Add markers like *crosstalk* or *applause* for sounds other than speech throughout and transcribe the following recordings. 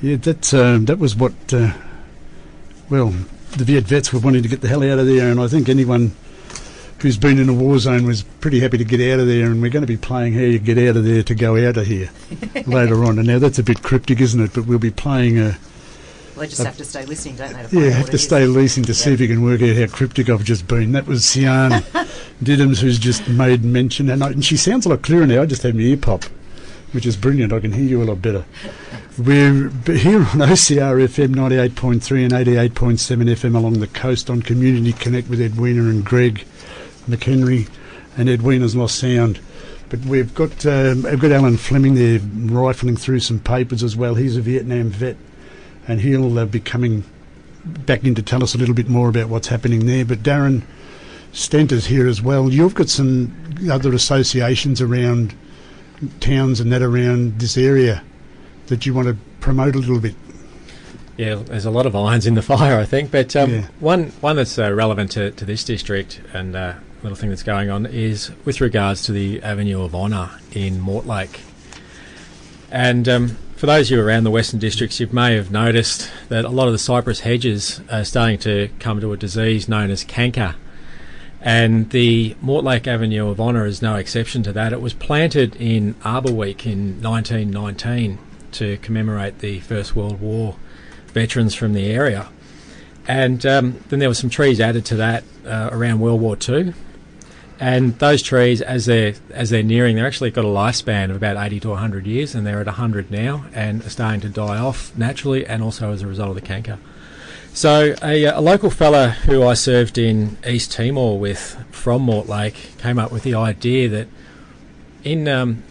Yeah, that um, that was what. Uh, well, the Viet vets were wanting to get the hell out of there, and I think anyone who's been in a war zone was pretty happy to get out of there. And we're going to be playing "How You Get Out of There" to go out of here *laughs* later on. And now that's a bit cryptic, isn't it? But we'll be playing a. Well, they just have to stay listening, don't they? To yeah, have to stay listening to yep. see if you can work out how cryptic I've just been. That was Sian *laughs* Diddams who's just made mention, and, I, and she sounds a lot clearer now. I just had my ear pop, which is brilliant. I can hear you a lot better. We're here on OCR FM 98.3 and 88.7 FM along the coast on Community Connect with Edwina and Greg McHenry and Edwina's Lost Sound. But we've got um, we've got Alan Fleming there rifling through some papers as well. He's a Vietnam vet, and he'll uh, be coming back in to tell us a little bit more about what's happening there. But Darren Stent is here as well. You've got some other associations around towns and that around this area that you want to promote a little bit? Yeah, there's a lot of irons in the fire, I think. But um, yeah. one one that's uh, relevant to, to this district and uh, a little thing that's going on is with regards to the Avenue of Honour in Mortlake. And um, for those of you around the Western Districts, you may have noticed that a lot of the cypress hedges are starting to come to a disease known as canker. And the Mortlake Avenue of Honour is no exception to that. It was planted in Arbor Week in 1919 to commemorate the First World War veterans from the area. And um, then there were some trees added to that uh, around World War II. And those trees, as they're as they're nearing, they've actually got a lifespan of about 80 to 100 years, and they're at 100 now, and are starting to die off naturally, and also as a result of the canker. So a, a local fella who I served in East Timor with from Mortlake came up with the idea that in um,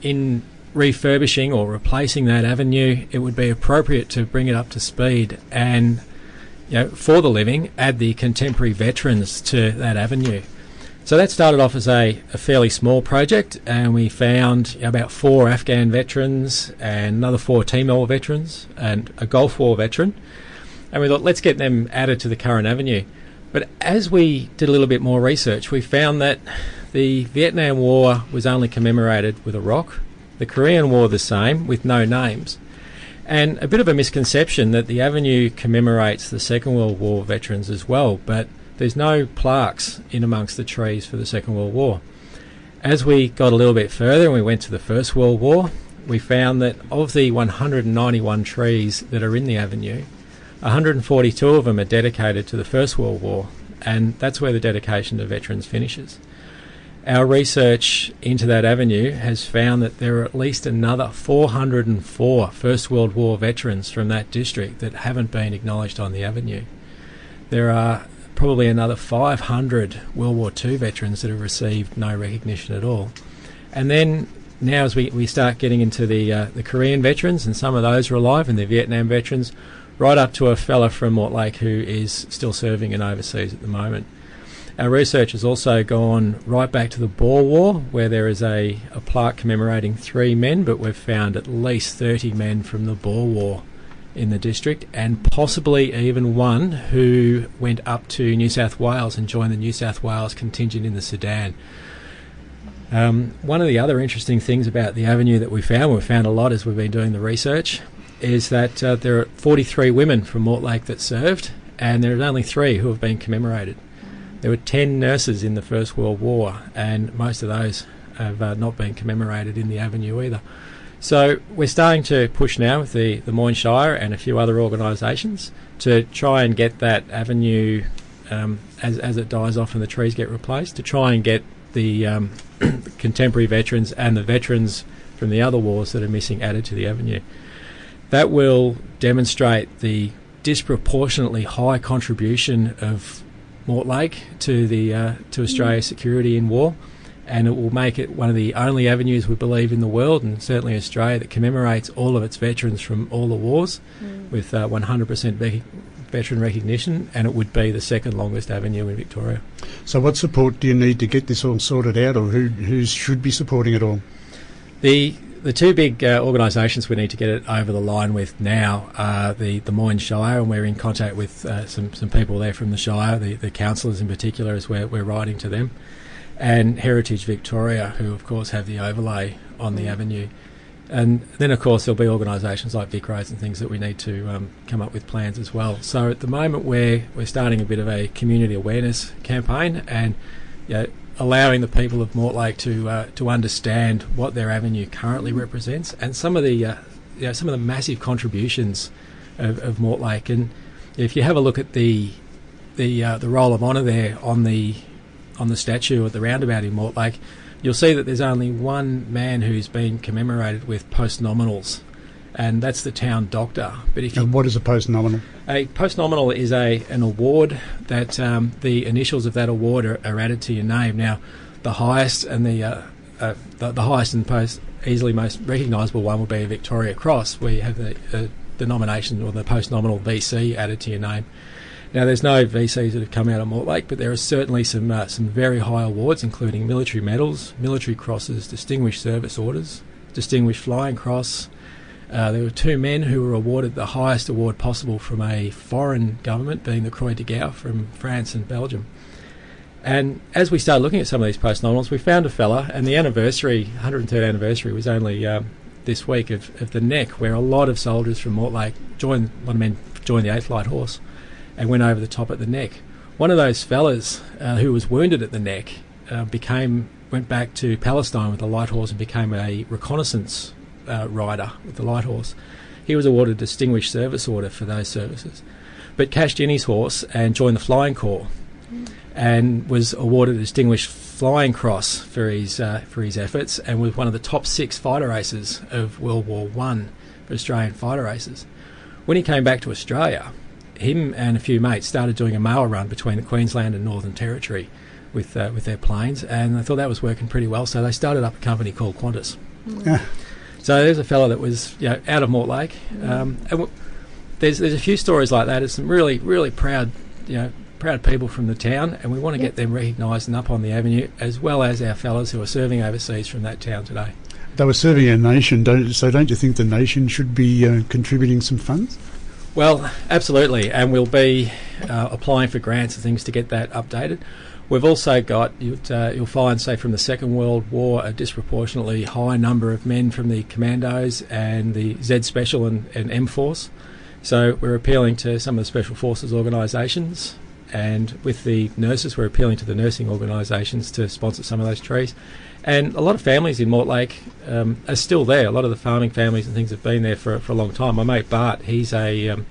in refurbishing or replacing that avenue, it would be appropriate to bring it up to speed and, you know, for the living, add the contemporary veterans to that avenue. So that started off as a, a fairly small project, and we found about four Afghan veterans and another four Timor veterans and a Gulf War veteran. And we thought, let's get them added to the current avenue. But as we did a little bit more research, we found that the Vietnam War was only commemorated with a rock the Korean War the same, with no names. And a bit of a misconception that the avenue commemorates the Second World War veterans as well, but there's no plaques in amongst the trees for the Second World War. As we got a little bit further and we went to the First World War, we found that of the 191 trees that are in the avenue, 142 of them are dedicated to the First World War, and that's where the dedication to veterans finishes. Our research into that avenue has found that there are at least another 404 First World War veterans from that district that haven't been acknowledged on the avenue. There are probably another 500 World War II veterans that have received no recognition at all. And then now, as we, we start getting into the uh, the Korean veterans, and some of those are alive, and the Vietnam veterans, right up to a fella from Mortlake who is still serving in overseas at the moment. Our research has also gone right back to the Boer War, where there is a, a plaque commemorating three men, but we've found at least 30 men from the Boer War in the district, and possibly even one who went up to New South Wales and joined the New South Wales contingent in the Sudan. Um, one of the other interesting things about the avenue that we found, we've found a lot as we've been doing the research, is that uh, there are 43 women from Mortlake that served, and there are only three who have been commemorated. There were 10 nurses in the First World War, and most of those have uh, not been commemorated in the Avenue either. So we're starting to push now with the, the Moyne Shire and a few other organisations to try and get that avenue um, as, as it dies off and the trees get replaced, to try and get the um, *coughs* contemporary veterans and the veterans from the other wars that are missing added to the avenue. That will demonstrate the disproportionately high contribution of Mortlake to the uh, to Australia's security in war, and it will make it one of the only avenues we believe in the world, and certainly Australia, that commemorates all of its veterans from all the wars, mm. with uh, 100% ve- veteran recognition, and it would be the second longest avenue in Victoria. So, what support do you need to get this all sorted out, or who who should be supporting it all? The the two big uh, organisations we need to get it over the line with now are the, the Moyne Shire, and we're in contact with uh, some, some people there from the Shire, the, the councillors in particular, as we're, we're writing to them, and Heritage Victoria, who of course have the overlay on the avenue. And then, of course, there'll be organisations like VicRoads and things that we need to um, come up with plans as well. So at the moment, we're we're starting a bit of a community awareness campaign and you know, allowing the people of Mortlake to uh, to understand what their avenue currently represents and some of the uh, you know, some of the massive contributions of, of Mortlake. And if you have a look at the the uh, the roll of honour there on the on the statue at the roundabout in Mortlake you'll see that there's only one man who's been commemorated with post-nominals, and that's the town doctor. But if and what is a post-nominal? A post-nominal is a an award that um, the initials of that award are, are, added to your name. Now, the highest and the uh, uh, the, the, highest and post easily most recognisable one would be a Victoria Cross, where you have the, uh, the nomination or the post-nominal VC added to your name. Now, there's no VCs that have come out of Mortlake, but there are certainly some uh, some very high awards, including military medals, military crosses, distinguished service orders, distinguished flying cross. Uh, there were two men who were awarded the highest award possible from a foreign government, being the Croix de Guerre from France and Belgium. And as we started looking at some of these post nominals, we found a fella, and the anniversary, 103rd anniversary, was only um, this week of, of the Nek, where a lot of soldiers from Mortlake joined, a lot of men joined the 8th Light Horse and went over the top at the Nek. One of those fellas uh, who was wounded at the Nek uh, became went back to Palestine with the light horse and became a reconnaissance uh, rider with the light horse. He was awarded a distinguished service order for those services, but cashed in his horse and joined the flying corps, and was awarded a distinguished flying cross for his uh, for his efforts, and was one of the top six fighter aces of World War One for Australian fighter aces. When he came back to Australia, him and a few mates started doing a mail run between the Queensland and Northern Territory with uh, with their planes, and I thought that was working pretty well. So they started up a company called Qantas. Mm. So there's a fellow that was you know, out of Mortlake, um, and w- there's there's a few stories like that. There's some really really proud you know proud people from the town, and we want to yep. get them recognised and up on the avenue, as well as our fellows who are serving overseas from that town today. They were serving a nation, don't, so don't you think the nation should be uh, contributing some funds? Well, absolutely, and we'll be uh, applying for grants and things to get that updated. We've also got, uh, you'll find, say, from the Second World War, a disproportionately high number of men from the Commandos and the Z Special and, and M Force. So we're appealing to some of the Special Forces organisations, and with the nurses, we're appealing to the nursing organisations to sponsor some of those trees. And a lot of families in Mortlake um, are still there. A lot of the farming families and things have been there for, for a long time. My mate Bart, he's a um,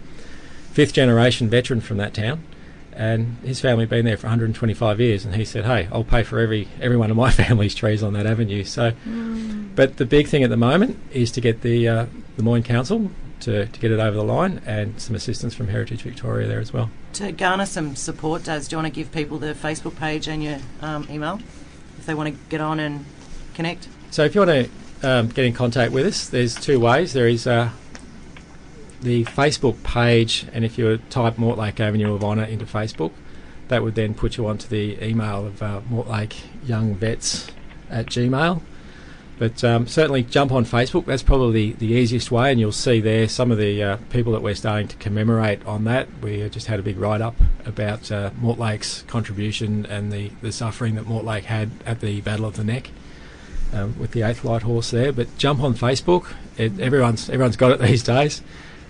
fifth generation veteran from that town, and his family have been there for 125 years. And he said, "Hey, I'll pay for every every one of my *laughs* family's trees on that avenue." So, mm. but the big thing at the moment is to get the uh, the Moyne Council to, to get it over the line, and some assistance from Heritage Victoria there as well. To garner some support, Does do you want to give people the Facebook page and your um, email? if they want to get on and connect? So if you want to um, get in contact with us, there's two ways. There is uh, the Facebook page, and if you type Mortlake Avenue of Honour into Facebook, that would then put you onto the email of uh, Mortlake Young Vets at Gmail. But um, certainly jump on Facebook. That's probably the, the easiest way, and you'll see there some of the uh, people that we're starting to commemorate on that. We just had a big write up about uh, Mortlake's contribution and the, the suffering that Mortlake had at the Battle of the Nek um, with the Eighth Light Horse there. But jump on Facebook. It, everyone's everyone's got it *laughs* these days,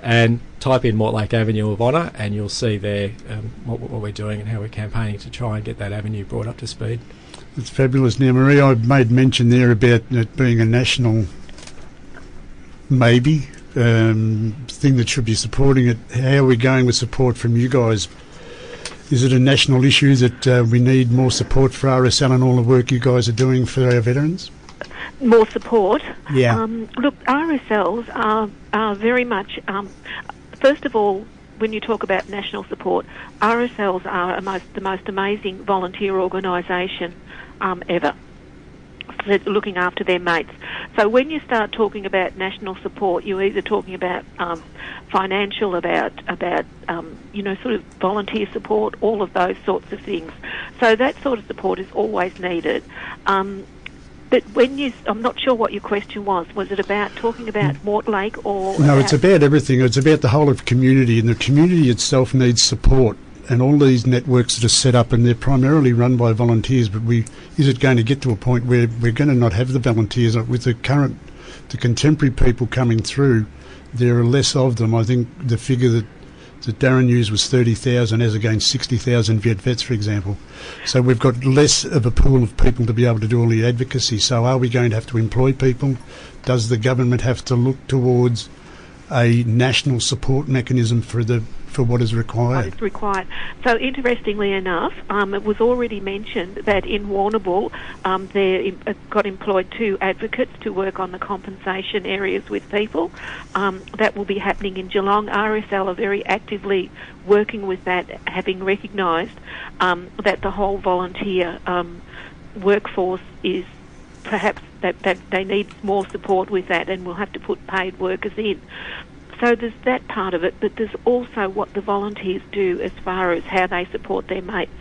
and type in Mortlake Avenue of Honour, and you'll see there um, what, what we're doing and how we're campaigning to try and get that avenue brought up to speed. It's fabulous. Now, Marie, I made mention there about it being a national, maybe, um, thing that should be supporting it. How are we going with support from you guys? Is it a national issue that uh, we need more support for RSL and all the work you guys are doing for our veterans? More support. Yeah. Um, look, RSLs are, are very much, um, first of all, when you talk about national support, RSLs are most, the most amazing volunteer organisation um, ever looking after their mates. So when you start talking about national support, you're either talking about um, financial, about about um, you know sort of volunteer support, all of those sorts of things. So that sort of support is always needed. Um, but when you, I'm not sure what your question was. Was it about talking about. Mortlake or? No, it's about everything. It's about the whole of community, and the community itself needs support and all these networks that are set up and they're primarily run by volunteers but we is it going to get to a point where we're going to not have the volunteers with the current the contemporary people coming through, there are less of them. I think the figure that that Darren used was 30,000 as against 60,000 Viet vets, for example. So we've got less of a pool of people to be able to do all the advocacy. So are we going to have to employ people? Does the government have to look towards a national support mechanism for the for what is required. What is required. So, interestingly enough, um, it was already mentioned that in Warrnambool um, they uh, got employed two advocates to work on the compensation areas with people. Um, that will be happening in Geelong. RSL are very actively working with that, having recognised um, that the whole volunteer um, workforce is perhaps that, that they need more support with that and we'll have to put paid workers in. So there's that part of it, but there's also what the volunteers do as far as how they support their mates.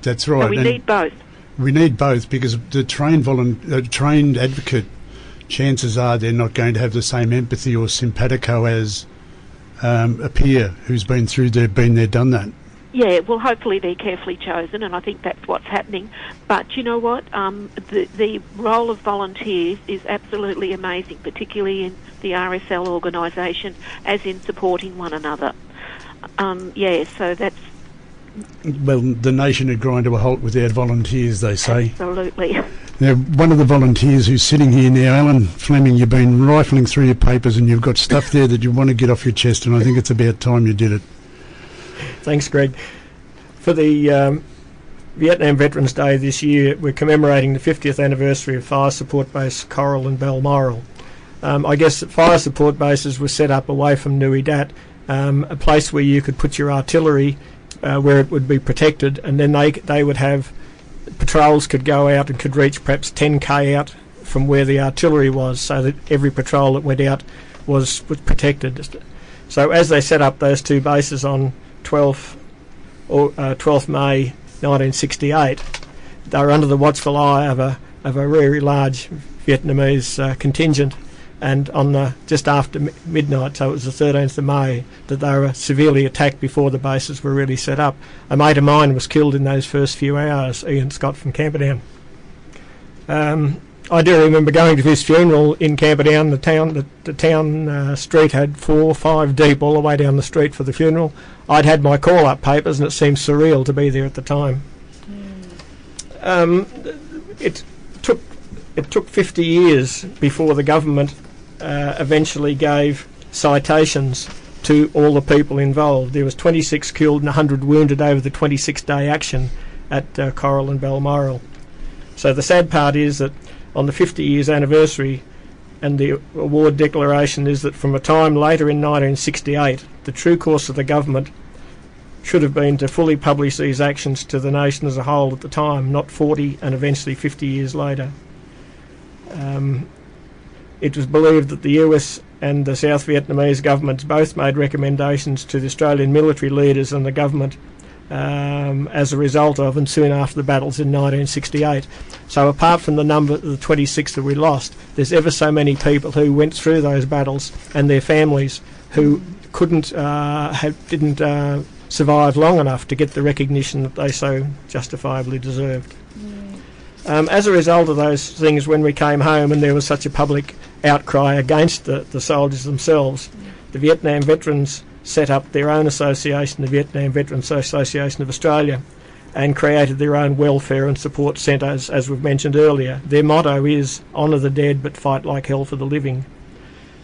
That's right. So we and need both. We need both because the trained volun- uh, trained advocate, chances are they're not going to have the same empathy or simpatico as um, a peer who's been through there, been there, done that. Yeah, well, hopefully they're carefully chosen, and I think that's what's happening. But you know what? Um, the the role of volunteers is absolutely amazing, particularly in the RSL organisation, as in supporting one another. Um, yeah, so that's Well, the nation would grind to a halt without volunteers, they say. absolutely. *laughs* Now, one of the volunteers who's sitting here now, Alan Fleming, you've been rifling through your papers and you've got stuff there that you want to get off your chest, and I think it's about time you did it. Thanks, Greg. For the um, Vietnam Veterans Day this year, we're commemorating the 50th anniversary of Fire Support Base Coral and Balmoral. Um, I guess fire support bases were set up away from Nui Dat, um, a place where you could put your artillery uh, where it would be protected, and then they they would have patrols could go out and could reach perhaps 10k out from where the artillery was, so that every patrol that went out was was protected. So as they set up those two bases on 12th or uh, 12th May 1968, they were under the watchful eye of a of a very large Vietnamese uh, contingent. And on the just after mi- midnight, so it was the 13th of May, that they were severely attacked before the bases were really set up. A mate of mine was killed in those first few hours, Ian Scott from Camperdown. Um, I do remember going to his funeral in Camperdown. The town, the, the town uh, street had four, five deep all the way down the street for the funeral. I'd had my call-up papers, and it seemed surreal to be there at the time. Um, it took it took 50 years before the government uh, eventually gave citations to all the people involved. There was 26 killed and 100 wounded over the 26-day action at uh, Coral and Balmoral. So the sad part is that on the 50 years anniversary and the award declaration is that from a time later in 1968, the true course of the government should have been to fully publish these actions to the nation as a whole at the time, not 40 and eventually 50 years later. Um, it was believed that the US and the South Vietnamese governments both made recommendations to the Australian military leaders and the government um, as a result of and soon after the battles in 1968. So apart from the number of the 26 that we lost, there's ever so many people who went through those battles and their families who couldn't uh, have, didn't uh, survive long enough to get the recognition that they so justifiably deserved. Um, as a result of those things, when we came home and there was such a public outcry against the, the soldiers themselves, the Vietnam veterans set up their own association, the Vietnam Veterans Association of Australia, and created their own welfare and support centres, as we've mentioned earlier. Their motto is honour the dead but fight like hell for the living.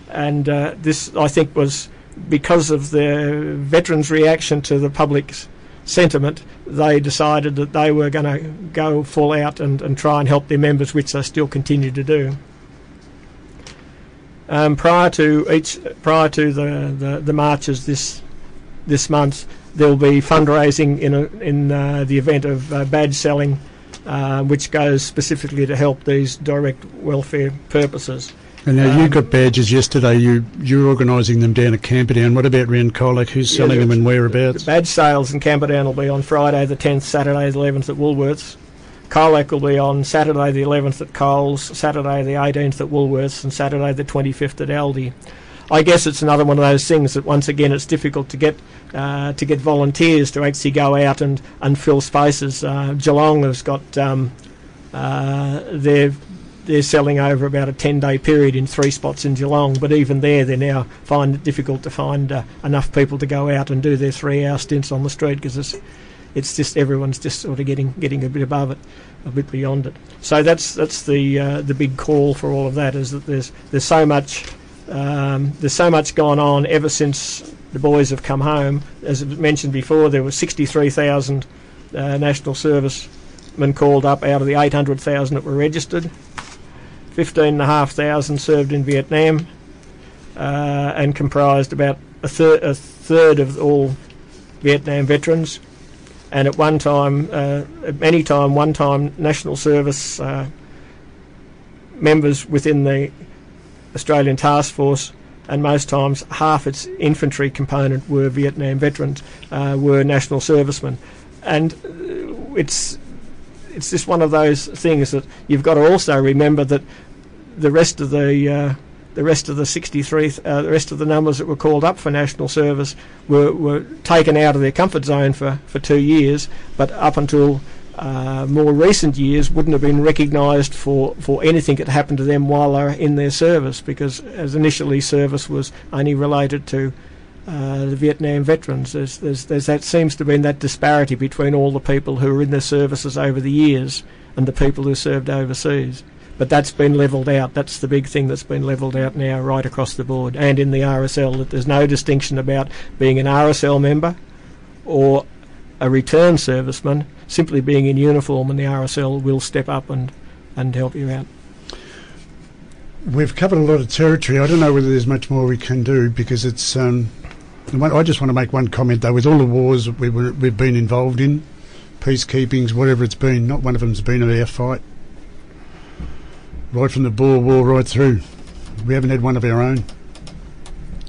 And uh, this, I think, was because of the veterans' reaction to the public's sentiment, they decided that they were going to go full out and, and try and help their members, which they still continue to do. Um, prior to each, prior to the, the, the marches this this month, there will be fundraising in a, in uh, the event of uh, badge selling, uh, which goes specifically to help these direct welfare purposes. And now you Um, got badges yesterday. You you're organising them down at Camperdown. What about round Colac? Who's selling the- them and The whereabouts? badge sales in Camperdown will be on Friday the 10th, Saturday the 11th at Woolworths. Colac will be on Saturday the 11th at Coles, Saturday the 18th at Woolworths, and Saturday the 25th at Aldi. I guess it's another one of those things that once again it's difficult to get uh, to get volunteers to actually go out and, and fill spaces. Uh, Geelong has got um, uh, their they're selling over about a 10 day period in three spots in Geelong, but even there, they now find it difficult to find uh, enough people to go out and do their three hour stints on the street because it's, it's just everyone's just sort of getting getting a bit above it, a bit beyond it. So that's that's the uh, the big call for all of that is that there's there's so much um, there's so much gone on ever since the boys have come home. As mentioned before, there were 63,000 uh, national servicemen called up out of the 800,000 that were registered. 15,500 served in Vietnam uh, and comprised about a, a third of all Vietnam veterans. And at one time, uh, at any time, one time, national service uh, members within the Australian Task Force, and most times half its infantry component were Vietnam veterans, uh, were national servicemen, and uh, it's it's just one of those things that you've got to also remember that the rest of the uh, the rest of the 63, uh, the rest of the numbers that were called up for national service were, were taken out of their comfort zone for, for two years, but up until uh, more recent years wouldn't have been recognised for, for anything that happened to them while they were in their service because as initially service was only related to uh, the Vietnam veterans. There's, there's, there's that seems to be that disparity between all the people who were in their services over the years and the people who served overseas. But that's been levelled out. That's the big thing that's been levelled out now right across the board and in the RSL that there's no distinction about being an RSL member or a return serviceman simply being in uniform and the RSL will step up and, and help you out. We've covered a lot of territory. I don't know whether there's much more we can do because it's. Um, I just want to make one comment though. With all the wars we were, we've been involved in, peacekeepings, whatever it's been, not one of them's been a fair fight. Right from the Boer War right through, we haven't had one of our own.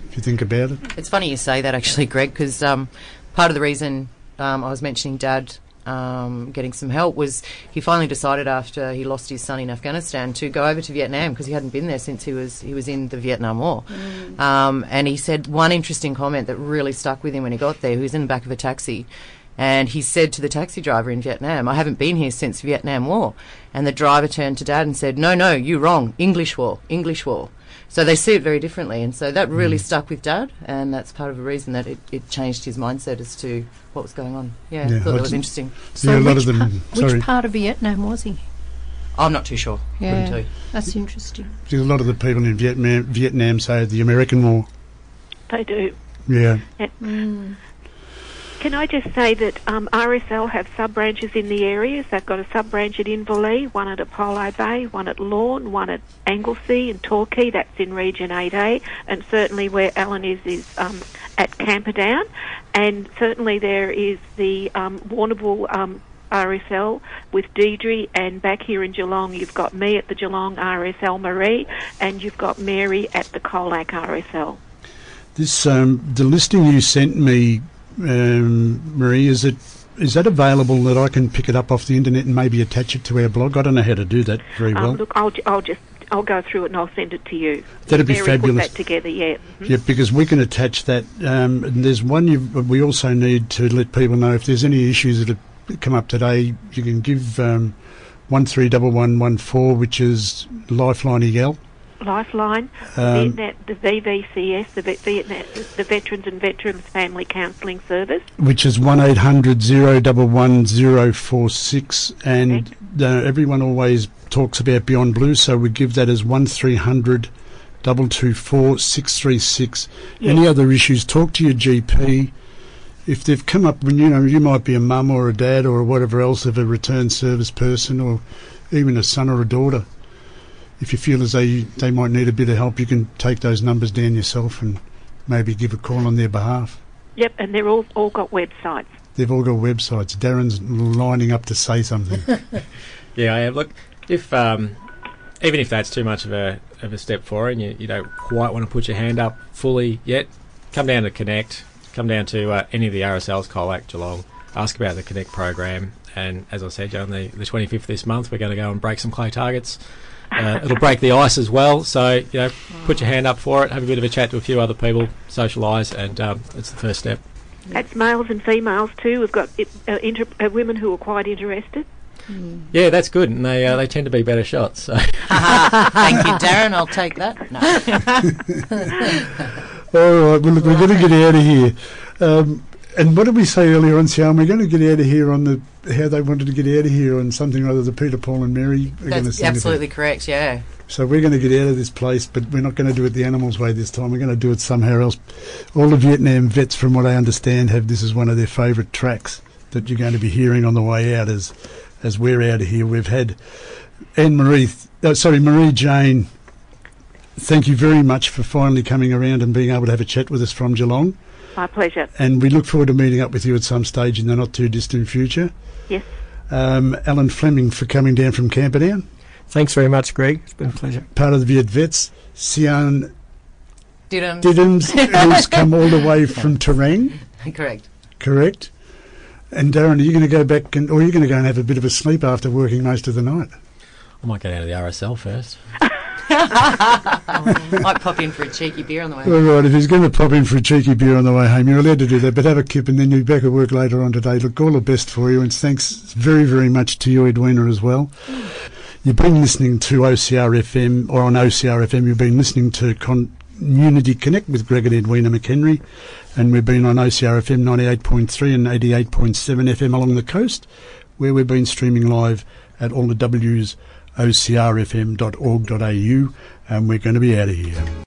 If you think about it, It's funny you say that actually, Greg, because um, part of the reason um, I was mentioning Dad um, getting some help was he finally decided after he lost his son in Afghanistan to go over to Vietnam because he hadn't been there since he was he was in the Vietnam War. Um, and he said one interesting comment that really stuck with him when he got there. He was in the back of a taxi. And he said to the taxi driver in Vietnam, I haven't been here since Vietnam War. And the driver turned to dad and said, No, no, you're wrong. English war, English war. So they see it very differently. And so that really stuck with dad. And that's part of the reason that it, it changed his mindset as to what was going on. Yeah, Yeah, I thought I that was d- interesting. yeah, a lot which, of them. pa- sorry, which part of Vietnam was he? I'm not too sure. Yeah, tell you. that's interesting. a lot of the people in Vietnam, Vietnam say the American War. They do. Yeah, Mm. Can I just say that um, RSL have sub branches in the areas? They've got a sub branch at Inverleigh, one at Apollo Bay, one at Lorne, one at Anglesea and Torquay. That's in Region 8A, and certainly where Alan is is um, at Camperdown, and certainly there is the um, Warrnambool. Um, RSL with Deidre, and back here in Geelong, you've got me at the Geelong RSL Marie, and you've got Mary at the Colac RSL. this um, the listing you sent me, um, Marie. Is it is that available that I can pick it up off the internet and maybe attach it to our blog? I don't know how to do that very well. Um, look, I'll, I'll just I'll go through it and I'll send it to you. That'd be Mary fabulous. Put that together, yeah. Mhm. Yeah, because we can attach that. Um, and there's one you, we also need to let people know if there's any issues that have come up today. You can give um, one three double one one four, which is Lifeline EL. Lifeline, Um, Vietnam, the VVCS, the Vietnam, the Veterans and Veterans Family Counselling Service. which is one 046 and uh, everyone always talks about Beyond Blue, so we give that as one 224 636 Any other issues, talk to your GP. If they've come up, when you know, you might be a mum or a dad or whatever else of a returned service person or even a son or a daughter. If you feel as though you, they might need a bit of help, you can take those numbers down yourself and maybe give a call on their behalf. Yep, and they're all all got websites. They've all got websites. Darren's lining up to say something. *laughs* Yeah, I am. Look, if um, even if that's too much of a of a step for you, and you, you don't quite want to put your hand up fully yet, come down to Connect. Come down to uh, any of the RSLs, Colac, Geelong. Ask about the Connect program. And as I said, on the, the 25th this month, we're going to go and break some clay targets. Uh, it'll break the ice as well. So, you know, put your hand up for it, have a bit of a chat to a few other people, socialise, and um, it's the first step. That's males and females too. We've got uh, inter- uh, women who are quite interested. Yeah, that's good, and they uh, they tend to be better shots. So. *laughs* Thank you, Darren. I'll take that. No. *laughs* All right, well, look, we're going to get out of here. Um, and what did we say earlier on, Sian? We're going to get out of here on the how they wanted to get out of here on something rather than Peter, Paul, and Mary are going to That's absolutely correct. Yeah. So we're going to get out of this place, but we're not going to do it the animals' way this time. We're going to do it somehow else. All the Vietnam vets, from what I understand, have this as one of their favourite tracks that you're going to be hearing on the way out as as we're out of here. We've had Anne Marie, th- oh, sorry, Marie Jane. Thank you very much for finally coming around and being able to have a chat with us from Geelong. My pleasure. And we look forward to meeting up with you at some stage in the not too distant future. Yes. Um, Alan Fleming for coming down from Camperdown, Thanks very much, Greg. It's been a pleasure. part of the Viet Vets. Sian Did um, Diddums, who's come all the way *laughs* from Terang, correct. correct? And Darren, are you going to go back and, or are you going to go and have a bit of a sleep after working most of the night? I might get out of the RSL first. *laughs* *laughs* Might pop in for a cheeky beer on the way. All right, if he's going to pop in for a cheeky beer on the way home, you're allowed to do that, but have a kip and then you'll be back at work later on today. Look, all the best for you, and thanks very, very much to you, Edwina, as well. You've been listening to OCR FM, or on OCR FM, you've been listening to Community Connect with Greg and Edwina McHenry, and we've been on OCR FM 98.3 and 88.7 FM along the coast, where we've been streaming live at all the W's, ocrfm.org.au, and we're going to be out of here.